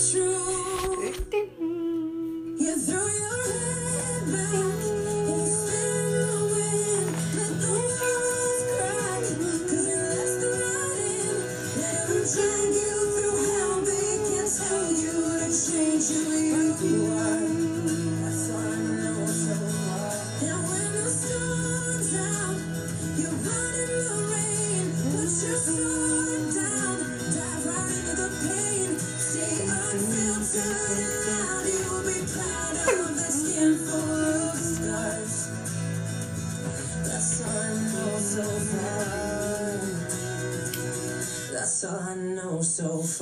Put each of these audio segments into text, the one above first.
the truth. you.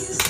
Thank you.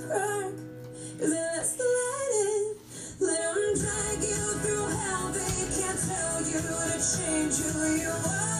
whisper. Cause then that's the light Let them drag you through hell. They can't tell you to change who you are.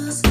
close.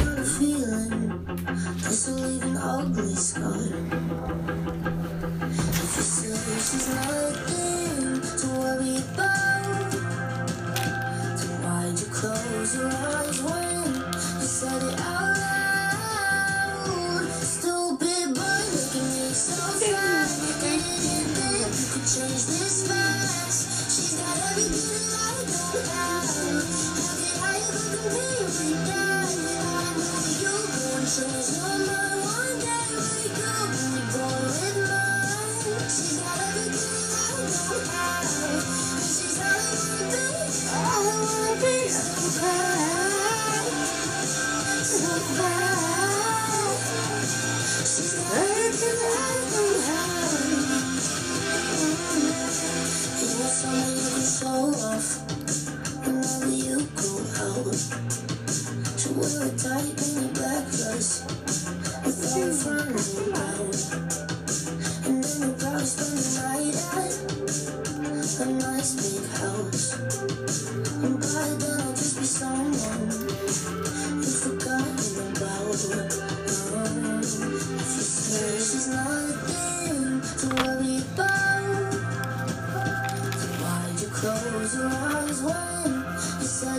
Oh,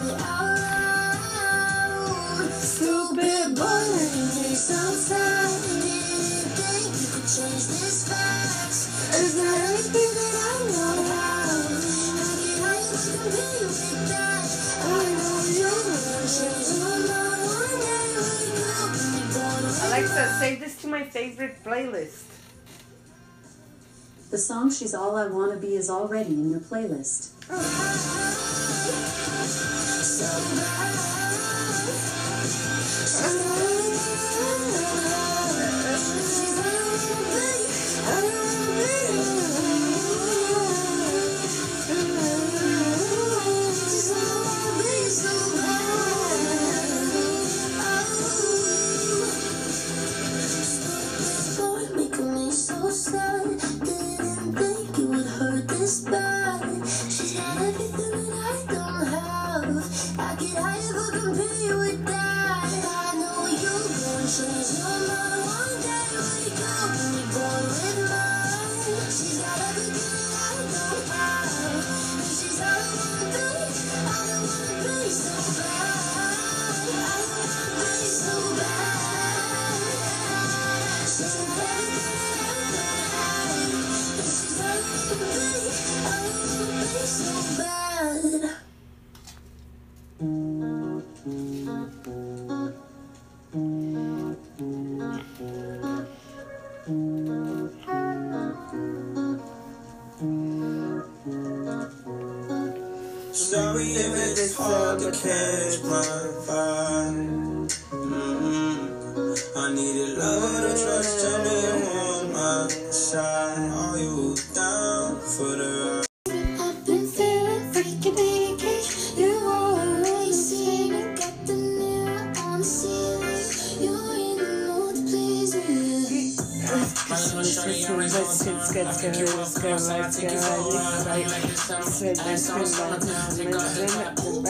stupid boy, let me take some time. Didn't think you could change this fast. Is there anything that I know how? How can I ever compare that? I know you're gonna change your mind one day. Wake up and be born with Alexa, save this to my favorite playlist. The song She's All I Wanna Be is already in your playlist. Oh, Making hard to catch my vibe. mm I needed love to trust and be let's go.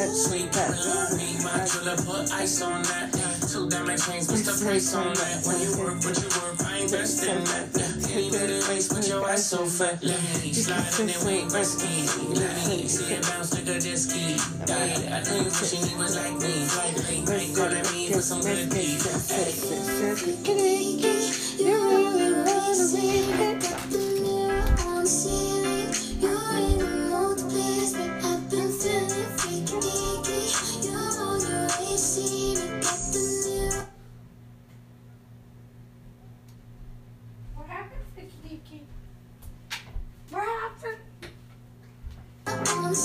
Sweet pepper, need my driller, put ice on that. Two diamond chains, what's the price on that? When you work, what you work, I invest in that. Any better race, but your ass so fat. Let me slide in there with risky. Let me see it bounce like a ski. I think what she need was like me. Like late night, calling me for some good deed. You always see me. Got on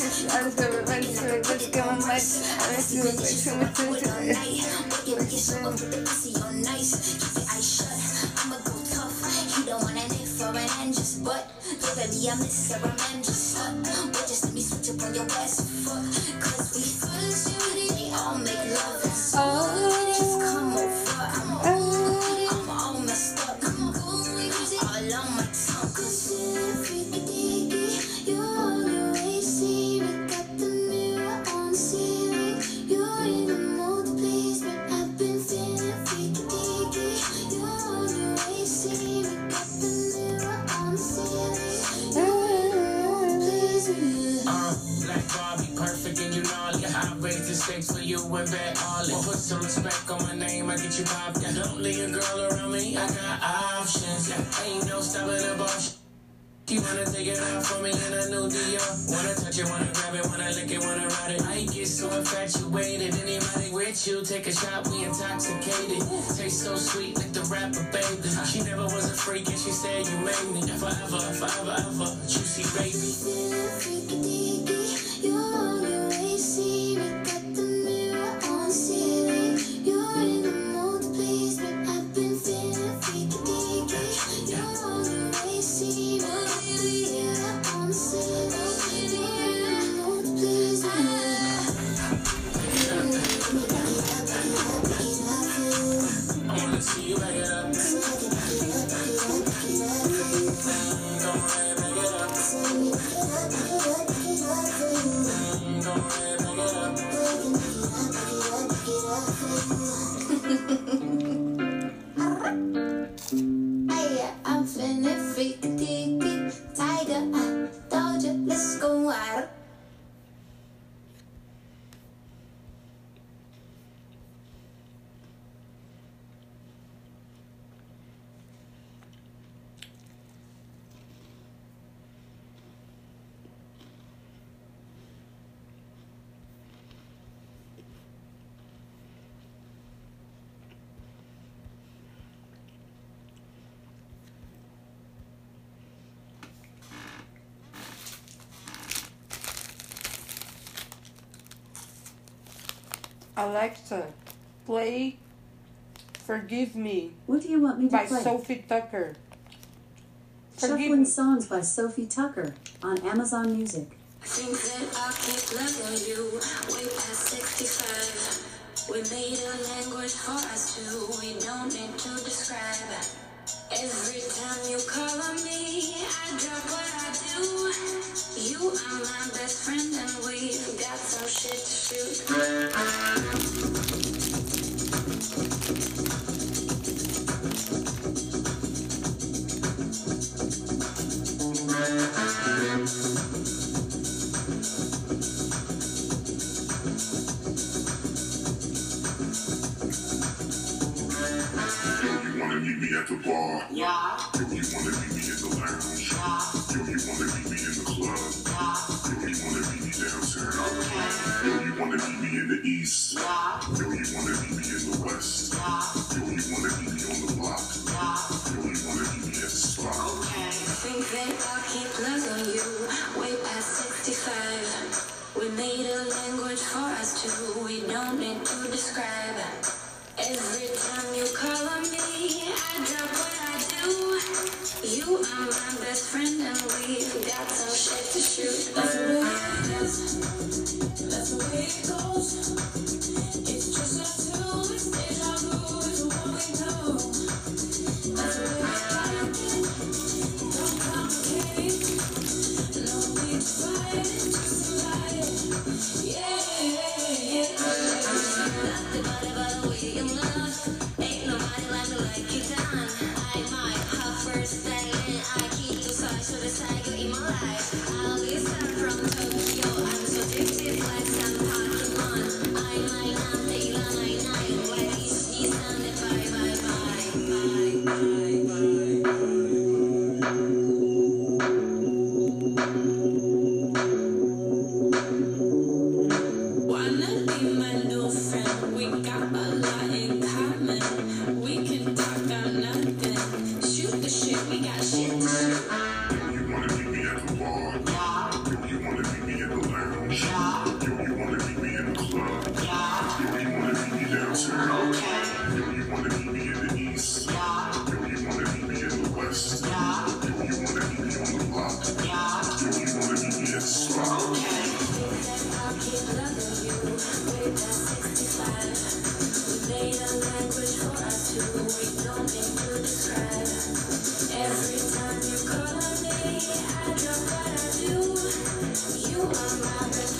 the ceiling. You're in the mood to please me. Back it up. I wanna see you back it up. Go let's go, let's go, let's go, let's go. But yeah, baby, I miss her. I'm just slut. But just let me switch up on your best so infatuated. Anybody with you, take a shot, we intoxicated. Taste so sweet, like the rapper, baby. She never was a freak, and she said you made me forever, forever, ever. Juicy baby. Alexa, play Forgive Me. What do you want me to by play? By Sophie Tucker. Forgive Shuffling me. songs by Sophie Tucker on Amazon Music. Think that I keep loving you way past 65. We made a language for us two. We don't need to describe. Every time you call on me, I drop what I do. You are my best friend, and we've got some shit to do. at the bar. Yeah. Yo, you wanna meet me in the lounge. Yeah. Yo, you wanna meet me in the club. Yeah. Yo, you wanna meet me downtown. Yeah. Yo, you wanna meet me in the east. Yeah. Yo, you wanna meet me in the west. Yeah. shoot. You are my best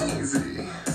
shit